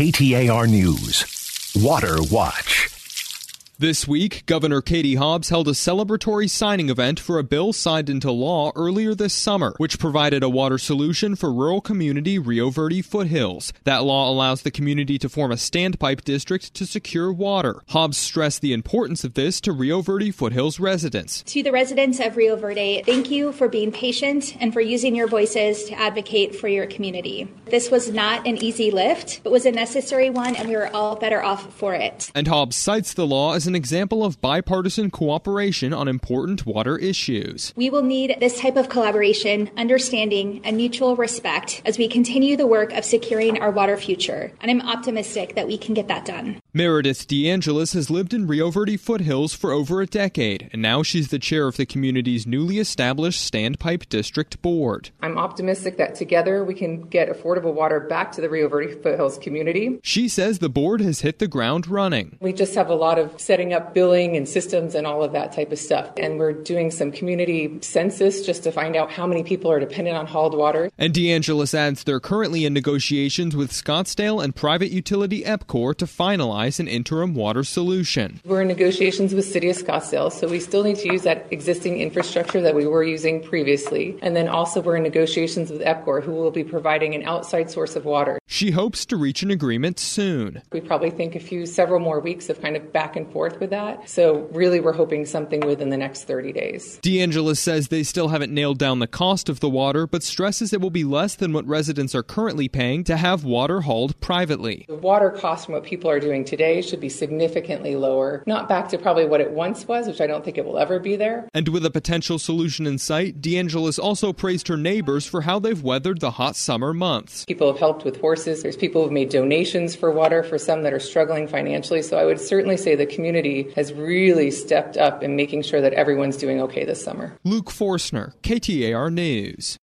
KTAR News. Water Watch. This week, Governor Katie Hobbs held a celebratory signing event for a bill signed into law earlier this summer, which provided a water solution for rural community Rio Verde foothills. That law allows the community to form a standpipe district to secure water. Hobbs stressed the importance of this to Rio Verde foothills residents. To the residents of Rio Verde, thank you for being patient and for using your voices to advocate for your community. This was not an easy lift, but was a necessary one, and we were all better off for it. And Hobbs cites the law as an example of bipartisan cooperation on important water issues. We will need this type of collaboration, understanding, and mutual respect as we continue the work of securing our water future. And I'm optimistic that we can get that done. Meredith DeAngelis has lived in Rio Verde foothills for over a decade, and now she's the chair of the community's newly established Standpipe District Board. I'm optimistic that together we can get affordable water back to the Rio Verde foothills community. She says the board has hit the ground running. We just have a lot of setting up billing and systems and all of that type of stuff. And we're doing some community census just to find out how many people are dependent on hauled water. And DeAngelis adds they're currently in negotiations with Scottsdale and private utility EPCOR to finalize an interim water solution. We're in negotiations with City of Scottsdale, so we still need to use that existing infrastructure that we were using previously. And then also we're in negotiations with EPCOR, who will be providing an outside source of water. She hopes to reach an agreement soon. We probably think a few, several more weeks of kind of back and forth with that. So, really, we're hoping something within the next 30 days. DeAngelis says they still haven't nailed down the cost of the water, but stresses it will be less than what residents are currently paying to have water hauled privately. The water cost from what people are doing today should be significantly lower, not back to probably what it once was, which I don't think it will ever be there. And with a potential solution in sight, DeAngelis also praised her neighbors for how they've weathered the hot summer months. People have helped with horses. There's people who've made donations for water for some that are struggling financially. So I would certainly say the community community has really stepped up in making sure that everyone's doing okay this summer. Luke Forstner, KTAR News.